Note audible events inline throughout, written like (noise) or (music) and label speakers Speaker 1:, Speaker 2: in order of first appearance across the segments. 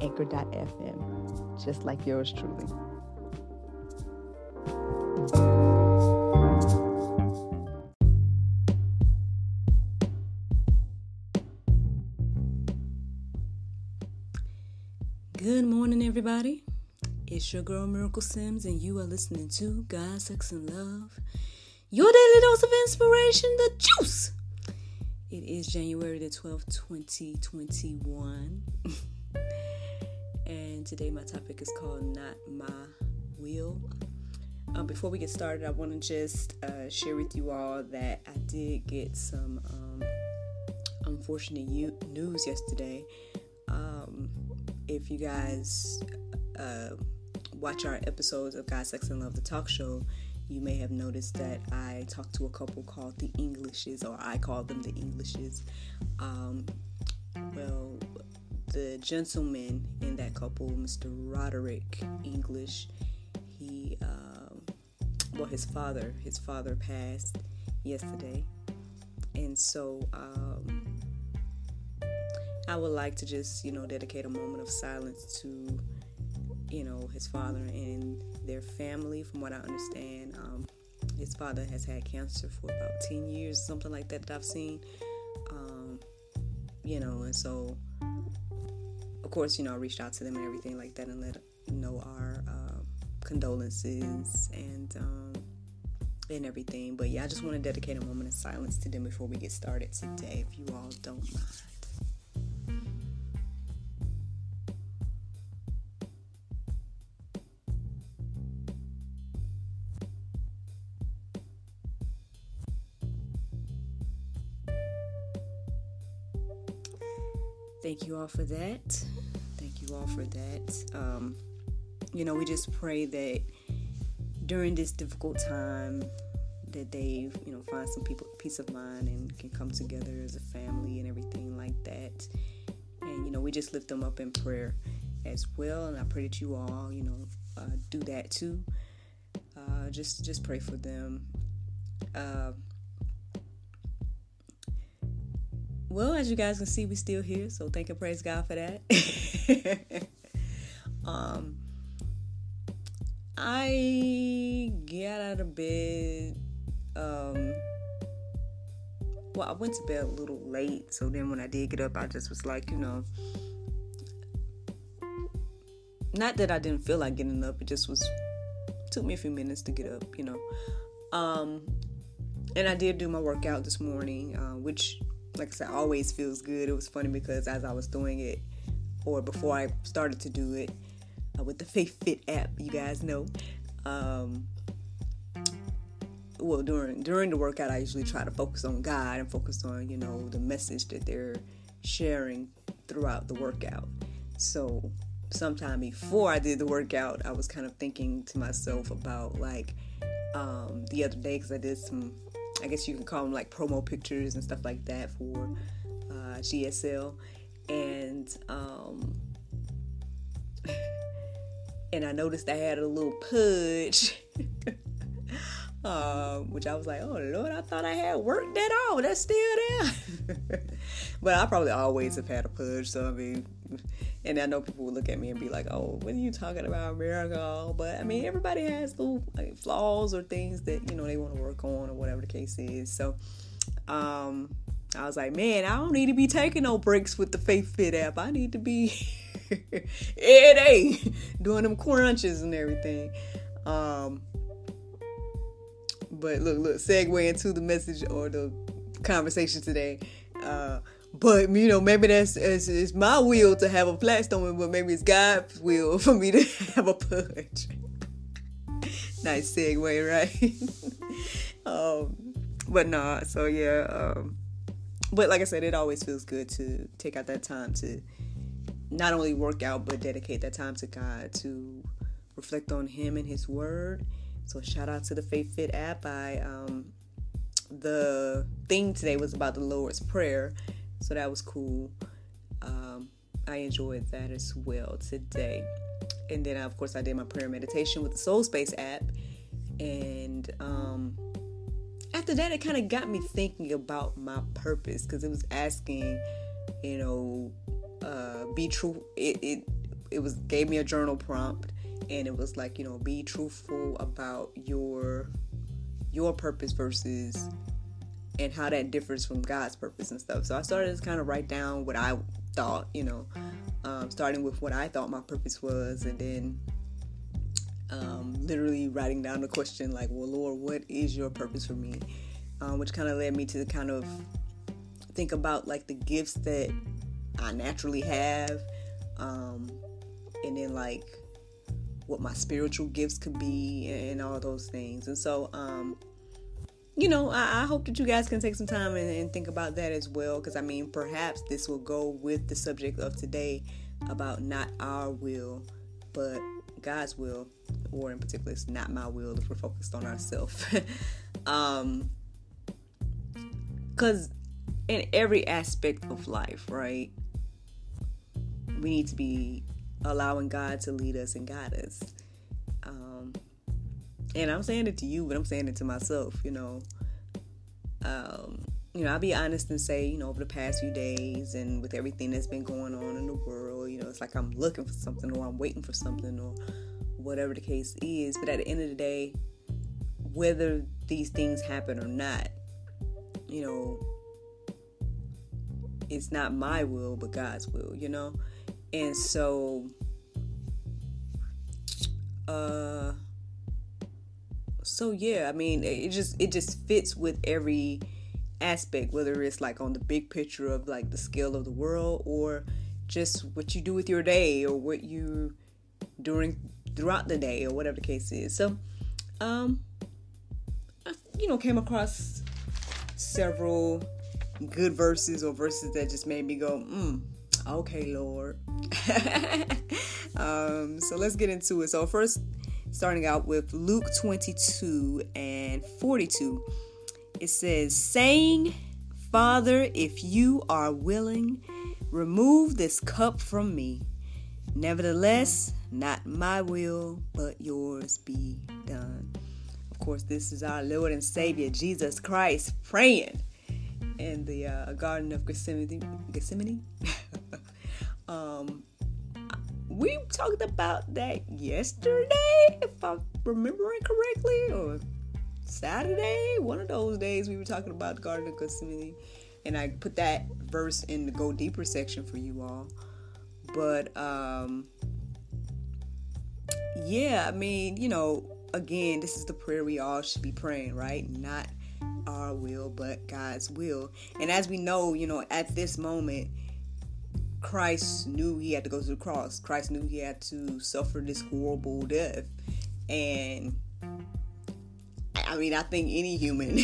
Speaker 1: anchor.fm, just like yours truly. Good morning, everybody. It's your girl Miracle Sims, and you are listening to God, Sex, and Love. Your daily dose of inspiration, the juice. It is January the 12th, 2021. (laughs) and today my topic is called Not My Will. Um, before we get started, I want to just uh, share with you all that I did get some um, unfortunate u- news yesterday. Um, if you guys uh, watch our episodes of God, Sex, and Love, the talk show, you may have noticed that I talked to a couple called the Englishes, or I call them the Englishes. Um, well, the gentleman in that couple, Mr. Roderick English, he, um, well, his father, his father passed yesterday, and so um, I would like to just, you know, dedicate a moment of silence to you know, his father and their family. From what I understand, um, his father has had cancer for about 10 years, something like that, that I've seen. Um, you know, and so, of course, you know, I reached out to them and everything like that and let know our uh, condolences and, um, and everything. But yeah, I just want to dedicate a moment of silence to them before we get started today, if you all don't mind. Thank you all for that. All for that. Um, you know, we just pray that during this difficult time that they, you know, find some people peace of mind and can come together as a family and everything like that. And you know, we just lift them up in prayer as well. And I pray that you all, you know, uh, do that too. Uh, just just pray for them. Uh, well, as you guys can see, we're still here, so thank and praise God for that. (laughs) um, I got out of bed. Um, well, I went to bed a little late, so then when I did get up, I just was like, you know, not that I didn't feel like getting up, it just was took me a few minutes to get up, you know. Um, and I did do my workout this morning, uh, which like I said, always feels good. It was funny because as I was doing it, or before I started to do it uh, with the Faith Fit app, you guys know. Um, well, during during the workout, I usually try to focus on God and focus on you know the message that they're sharing throughout the workout. So sometime before I did the workout, I was kind of thinking to myself about like um, the other day because I did some I guess you can call them like promo pictures and stuff like that for uh, GSL, and um, (laughs) and I noticed I had a little pudge. (laughs) um, which I was like, oh Lord, I thought I had worked that off. That's still there. (laughs) but I probably always have had a pudge, so I mean, (laughs) and I know people will look at me and be like, "Oh, what are you talking about, miracle?" But I mean, everybody has little like, flaws or things that you know they want to work on or whatever the case is. So, um, I was like, "Man, I don't need to be taking no breaks with the Faith Fit app. I need to be (laughs) it day doing them crunches and everything." Um, but look, look, segue into the message or the conversation today. Uh, but you know, maybe that's it's, it's, my will to have a flat stomach, but maybe it's God's will for me to (laughs) have a pudge. nice segue, right? (laughs) um, but nah, so yeah. Um, but like I said, it always feels good to take out that time to not only work out but dedicate that time to God to reflect on Him and His Word. So shout out to the Faith Fit app. I um, the thing today was about the Lord's Prayer, so that was cool. Um, I enjoyed that as well today. And then, of course, I did my prayer meditation with the Soul Space app. And um, after that, it kind of got me thinking about my purpose because it was asking, you know, uh, be true. It, it it was gave me a journal prompt, and it was like, you know, be truthful about your your purpose versus and how that differs from God's purpose and stuff. So I started to kind of write down what I thought, you know, um, starting with what I thought my purpose was, and then um, literally writing down the question like, "Well, Lord, what is your purpose for me?" Um, which kind of led me to kind of think about like the gifts that I naturally have, um, and then like what my spiritual gifts could be, and all those things. And so, um, you know, I, I, hope that you guys can take some time and, and think about that as well. Because I mean, perhaps this will go with the subject of today about not our will, but God's will, or in particular, it's not my will if we're focused on ourselves. (laughs) um, because in every aspect of life, right, we need to be allowing God to lead us and guide us. And I'm saying it to you, but I'm saying it to myself, you know. Um, you know, I'll be honest and say, you know, over the past few days and with everything that's been going on in the world, you know, it's like I'm looking for something or I'm waiting for something or whatever the case is. But at the end of the day, whether these things happen or not, you know, it's not my will, but God's will, you know? And so, uh, so yeah i mean it just it just fits with every aspect whether it's like on the big picture of like the scale of the world or just what you do with your day or what you during throughout the day or whatever the case is. So um I, you know came across several good verses or verses that just made me go mm okay lord. (laughs) Um so let's get into it. So first starting out with Luke 22 and 42. It says, saying, Father, if you are willing, remove this cup from me. Nevertheless, not my will, but yours be done. Of course, this is our Lord and Savior Jesus Christ praying in the uh, Garden of Gethsemane. Gethsemane? (laughs) um, we talked about that yesterday, if I'm remembering correctly, or Saturday, one of those days we were talking about the Garden of Gethsemane, and I put that verse in the Go Deeper section for you all. But um, yeah, I mean, you know, again, this is the prayer we all should be praying, right? Not our will, but God's will. And as we know, you know, at this moment, Christ knew he had to go to the cross. Christ knew he had to suffer this horrible death. And I mean, I think any human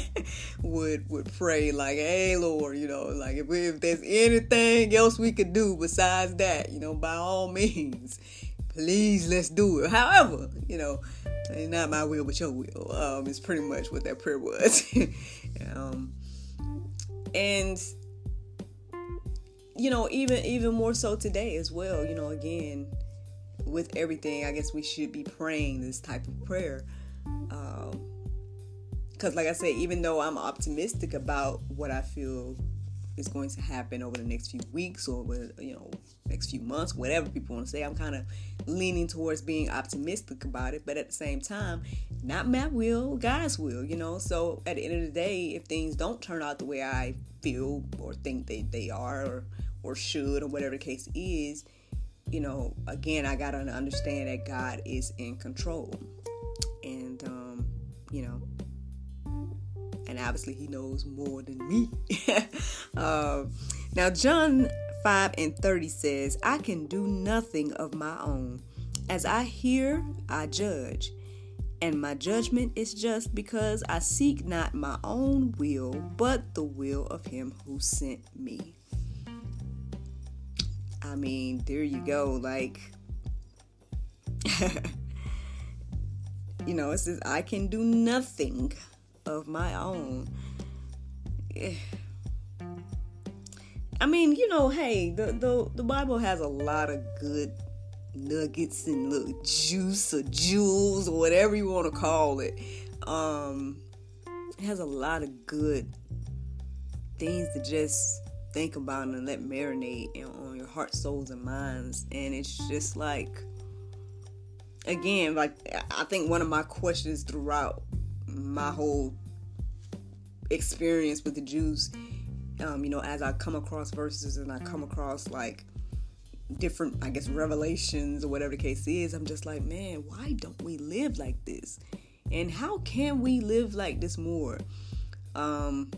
Speaker 1: (laughs) would would pray like, "Hey, Lord, you know, like if, if there's anything else we could do besides that, you know, by all means, please let's do it." However, you know, not my will but your will. Um, is pretty much what that prayer was. (laughs) um, and you know, even even more so today as well. You know, again, with everything, I guess we should be praying this type of prayer. Because, um, like I said, even though I'm optimistic about what I feel is going to happen over the next few weeks or with you know next few months, whatever people want to say, I'm kind of leaning towards being optimistic about it. But at the same time, not my will, God's will. You know, so at the end of the day, if things don't turn out the way I feel or think they they are, or or should or whatever the case is, you know, again, I got to understand that God is in control. And, um, you know, and obviously he knows more than me. uh, (laughs) now, John 5 and 30 says, I can do nothing of my own. As I hear, I judge. And my judgment is just because I seek not my own will, but the will of him who sent me. I mean, there you go. Like, (laughs) you know, it says, I can do nothing of my own. I mean, you know, hey, the, the the Bible has a lot of good nuggets and little juice or jewels or whatever you want to call it. Um, it has a lot of good things to just think about and let marinate on your heart, souls, and minds. And it's just like, again, like I think one of my questions throughout my whole experience with the juice, um, you know, as I come across verses and I come across like different, I guess, revelations or whatever the case is, I'm just like, man, why don't we live like this? And how can we live like this more? Um,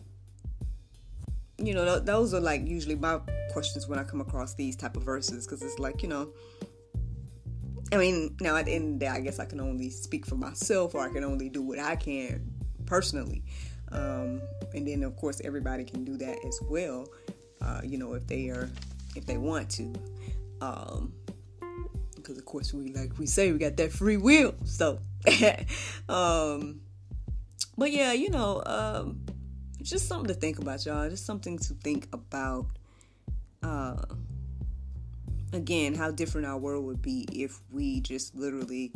Speaker 1: you know, th- those are like usually my questions when I come across these type of verses because it's like, you know, I mean, now at the end of the day, I guess I can only speak for myself or I can only do what I can personally. Um, and then, of course, everybody can do that as well, uh, you know, if they are, if they want to. Um, because of course we like we say we got that free will so (laughs) um but yeah you know um just something to think about, y'all. Just something to think about. Uh, again, how different our world would be if we just literally,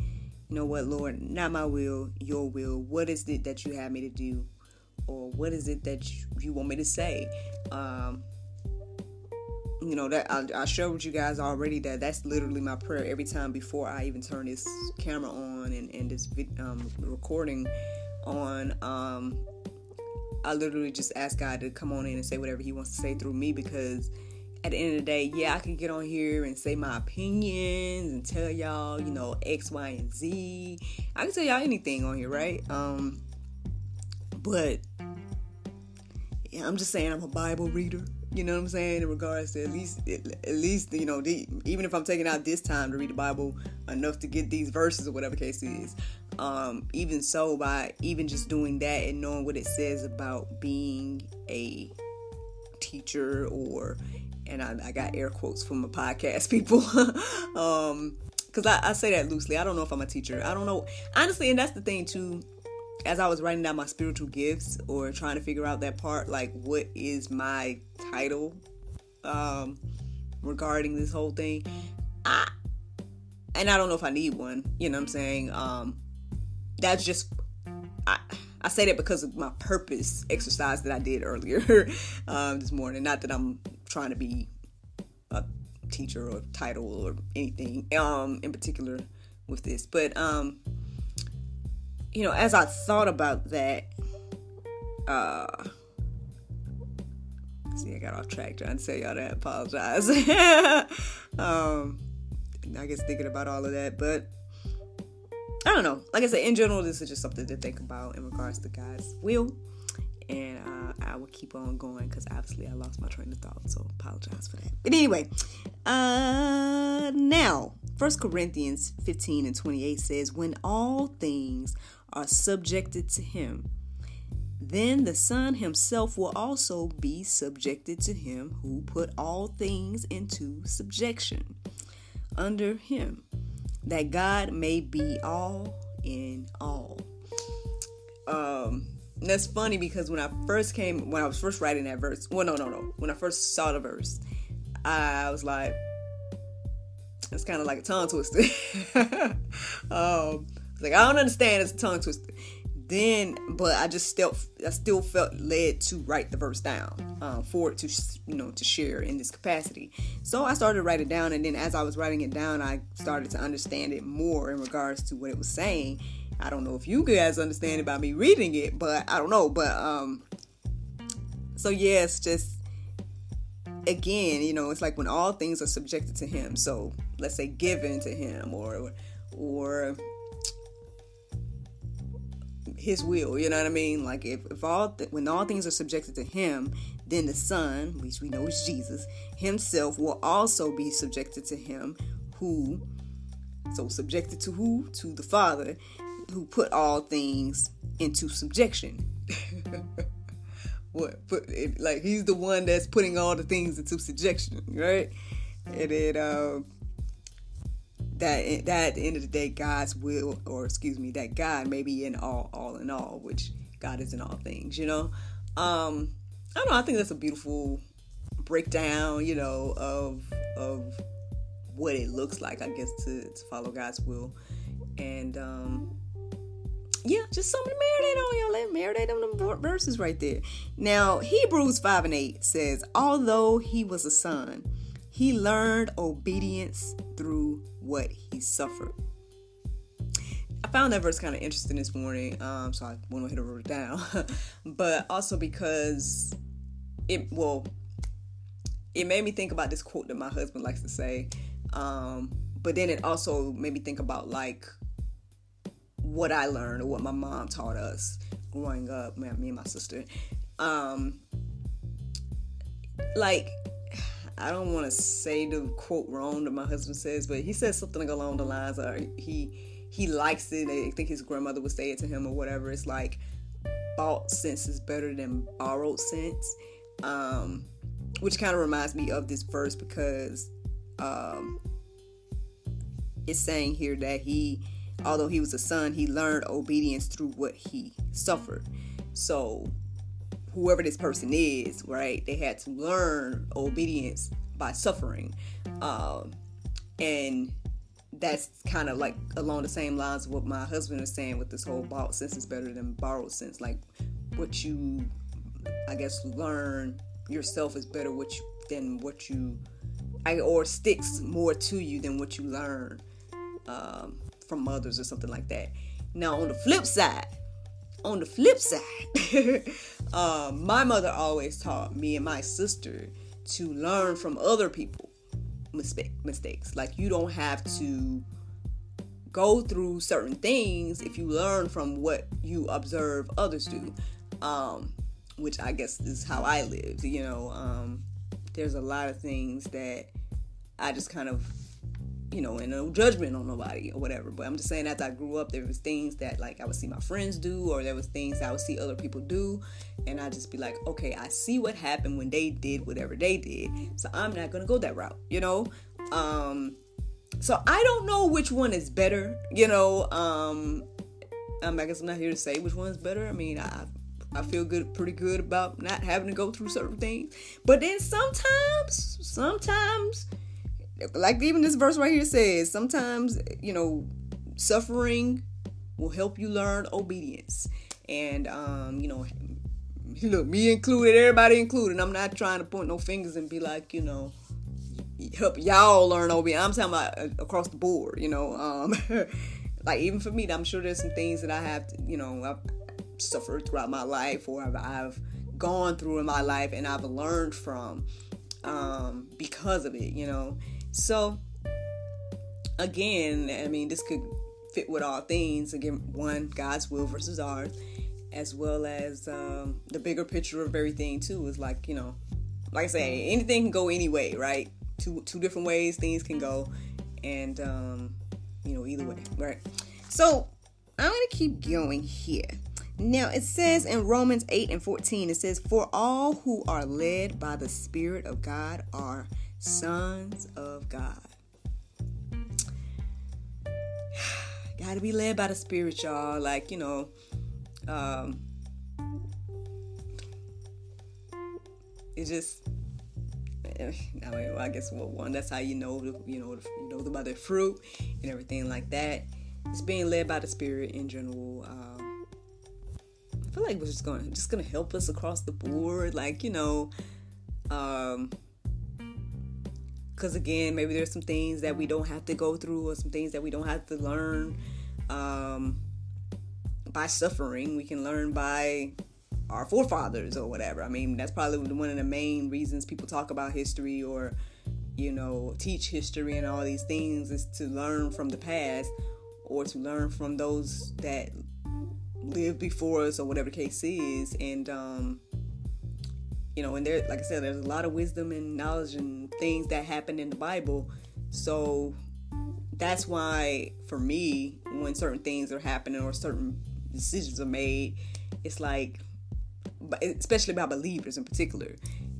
Speaker 1: you know what, Lord, not my will, your will. What is it that you have me to do? Or what is it that you want me to say? Um, you know that I, I showed you guys already that that's literally my prayer every time before I even turn this camera on and, and this um, recording on. Um, I literally just ask God to come on in and say whatever He wants to say through me because at the end of the day, yeah, I can get on here and say my opinions and tell y'all, you know, X, Y, and Z. I can tell y'all anything on here, right? Um, but yeah, I'm just saying I'm a Bible reader. You know what I'm saying? In regards to at least, at least you know, the, even if I'm taking out this time to read the Bible enough to get these verses or whatever case it is, um, even so, by even just doing that and knowing what it says about being a teacher or, and I, I got air quotes from the podcast people, (laughs) um, because I, I say that loosely. I don't know if I'm a teacher. I don't know honestly, and that's the thing too as I was writing down my spiritual gifts or trying to figure out that part, like what is my title um, regarding this whole thing, I and I don't know if I need one. You know what I'm saying? Um, that's just I, I say that because of my purpose exercise that I did earlier (laughs) um, this morning. Not that I'm trying to be a teacher or title or anything um, in particular with this, but um, you know, as I thought about that, uh, see, I got off track trying to tell y'all that. Apologize. (laughs) um, I guess thinking about all of that, but I don't know. Like I said, in general, this is just something to think about in regards to God's will. And uh, I will keep on going because obviously I lost my train of thought, so apologize for that. But anyway, uh, now First Corinthians 15 and 28 says, When all things are subjected to him, then the Son himself will also be subjected to him who put all things into subjection under him, that God may be all in all. Um, that's funny because when I first came, when I was first writing that verse, well, no, no, no, when I first saw the verse, I was like, it's kind of like a tongue twister. (laughs) um, like I don't understand. It's a tongue twister. Then, but I just still, I still felt led to write the verse down um, for it to, you know, to share in this capacity. So I started to write it down, and then as I was writing it down, I started to understand it more in regards to what it was saying. I don't know if you guys understand it by me reading it, but I don't know. But um, so yeah, just again, you know, it's like when all things are subjected to Him. So let's say given to Him, or or his will you know what i mean like if, if all th- when all things are subjected to him then the son which we know is jesus himself will also be subjected to him who so subjected to who to the father who put all things into subjection (laughs) what put it, like he's the one that's putting all the things into subjection right and um, that that at the end of the day, God's will, or excuse me, that God may be in all, all in all, which God is in all things. You know, um, I don't know. I think that's a beautiful breakdown. You know, of of what it looks like, I guess, to, to follow God's will, and um, yeah, just something to marinate on, y'all. Let marinate on the verses right there. Now, Hebrews 5 and 8 says, Although he was a son, he learned obedience through what he suffered. I found that verse kind of interesting this morning, um, so I went ahead and wrote it down. (laughs) but also because it, well, it made me think about this quote that my husband likes to say. Um, but then it also made me think about like what I learned or what my mom taught us growing up, me and my sister. Um, like, I don't want to say the quote wrong that my husband says, but he says something along the lines of he he likes it. I think his grandmother would say it to him or whatever. It's like bought sense is better than borrowed sense, um, which kind of reminds me of this verse because um, it's saying here that he although he was a son, he learned obedience through what he suffered. So, whoever this person is, right, they had to learn obedience by suffering. Um, and that's kind of like along the same lines of what my husband is saying with this whole bought sense is better than borrowed sense. Like, what you, I guess, learn yourself is better what you, than what you, I, or sticks more to you than what you learn. Um, from mothers or something like that. Now, on the flip side, on the flip side, (laughs) uh, my mother always taught me and my sister to learn from other people mistake, mistakes. Like you don't have to go through certain things if you learn from what you observe others do. Um, which I guess is how I lived. You know, um, there's a lot of things that I just kind of you know, and no judgment on nobody or whatever. But I'm just saying, as I grew up, there was things that like I would see my friends do, or there was things I would see other people do, and I just be like, okay, I see what happened when they did whatever they did, so I'm not gonna go that route, you know. Um, so I don't know which one is better, you know. Um, um, I guess I'm not here to say which one's better. I mean, I I feel good, pretty good about not having to go through certain things. But then sometimes, sometimes like even this verse right here says, sometimes, you know, suffering will help you learn obedience. And, um, you know, (laughs) look, me included, everybody included. I'm not trying to point no fingers and be like, you know, help y'all learn obedience. I'm talking about uh, across the board, you know. Um, (laughs) like even for me, I'm sure there's some things that I have, to, you know, I've suffered throughout my life or I've, I've gone through in my life and I've learned from um, because of it, you know. So, again, I mean, this could fit with all things. Again, one, God's will versus ours, as well as um, the bigger picture of everything, too, is like, you know, like I say, anything can go any way, right? Two, two different ways things can go, and, um, you know, either way, right? So, I'm going to keep going here. Now it says in Romans 8 and 14, it says, For all who are led by the Spirit of God are sons of God. (sighs) Gotta be led by the Spirit, y'all. Like, you know, um, it just I mean, well, I guess well, one that's how you know you know you know about the fruit and everything like that. It's being led by the Spirit in general. Um, I feel like we're just going just gonna help us across the board. Like you know, um, because again maybe there's some things that we don't have to go through or some things that we don't have to learn um, by suffering. We can learn by our forefathers or whatever. I mean that's probably one of the main reasons people talk about history or you know teach history and all these things is to learn from the past or to learn from those that lived before us or whatever the case is. And um, you know, and there, like I said, there's a lot of wisdom and knowledge and things that happen in the Bible. So that's why, for me, when certain things are happening or certain decisions are made, it's like, especially by believers in particular,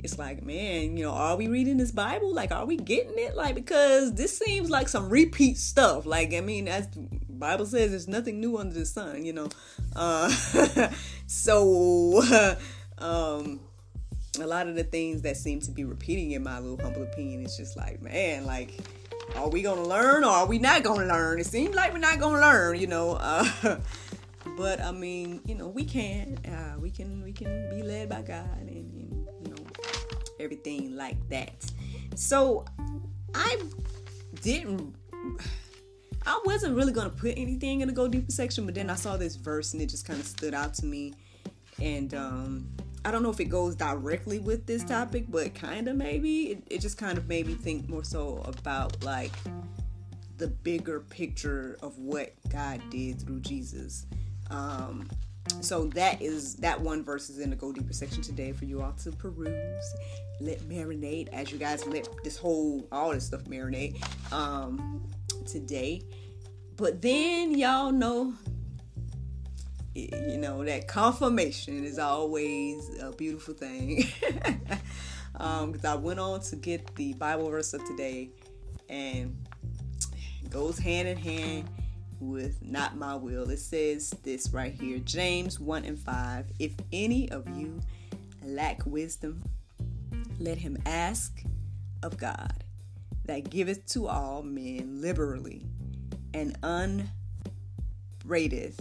Speaker 1: it's like, man, you know, are we reading this Bible? Like, are we getting it? Like, because this seems like some repeat stuff. Like, I mean, as Bible says, there's nothing new under the sun, you know. Uh, (laughs) so, (laughs) um, a lot of the things that seem to be repeating in my little humble opinion is just like, man, like, are we gonna learn or are we not gonna learn? It seems like we're not gonna learn, you know. Uh, (laughs) but I mean, you know, we can, uh, we can, we can be led by God and, and you know everything like that. So I didn't. (sighs) I wasn't really gonna put anything in the go deeper section, but then I saw this verse and it just kind of stood out to me, and um, I don't know if it goes directly with this topic, but kind of maybe. It, it just kind of made me think more so about like the bigger picture of what God did through Jesus. Um, so that is that one verse is in the go deeper section today for you all to peruse let marinate as you guys let this whole all this stuff marinate um today but then y'all know you know that confirmation is always a beautiful thing (laughs) um because i went on to get the bible verse of today and goes hand in hand with not my will. It says this right here James 1 and 5. If any of you lack wisdom, let him ask of God that giveth to all men liberally and upbraideth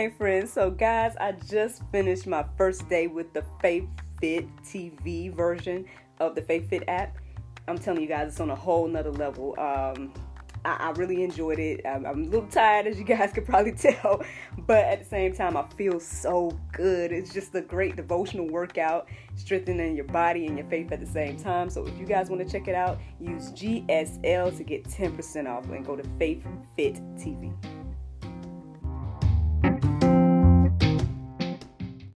Speaker 1: Hey friends, so guys, I just finished my first day with the Faith Fit TV version of the Faith Fit app. I'm telling you guys, it's on a whole nother level. Um, I, I, really enjoyed it. I'm, I'm, a little tired, as you guys (laughs) could probably tell, but at the same time, I feel so good. It's just a great devotional workout, strengthening your body and your faith at the same time. So if you guys want to check it out, use GSL to get 10% off and go to Faith Fit TV.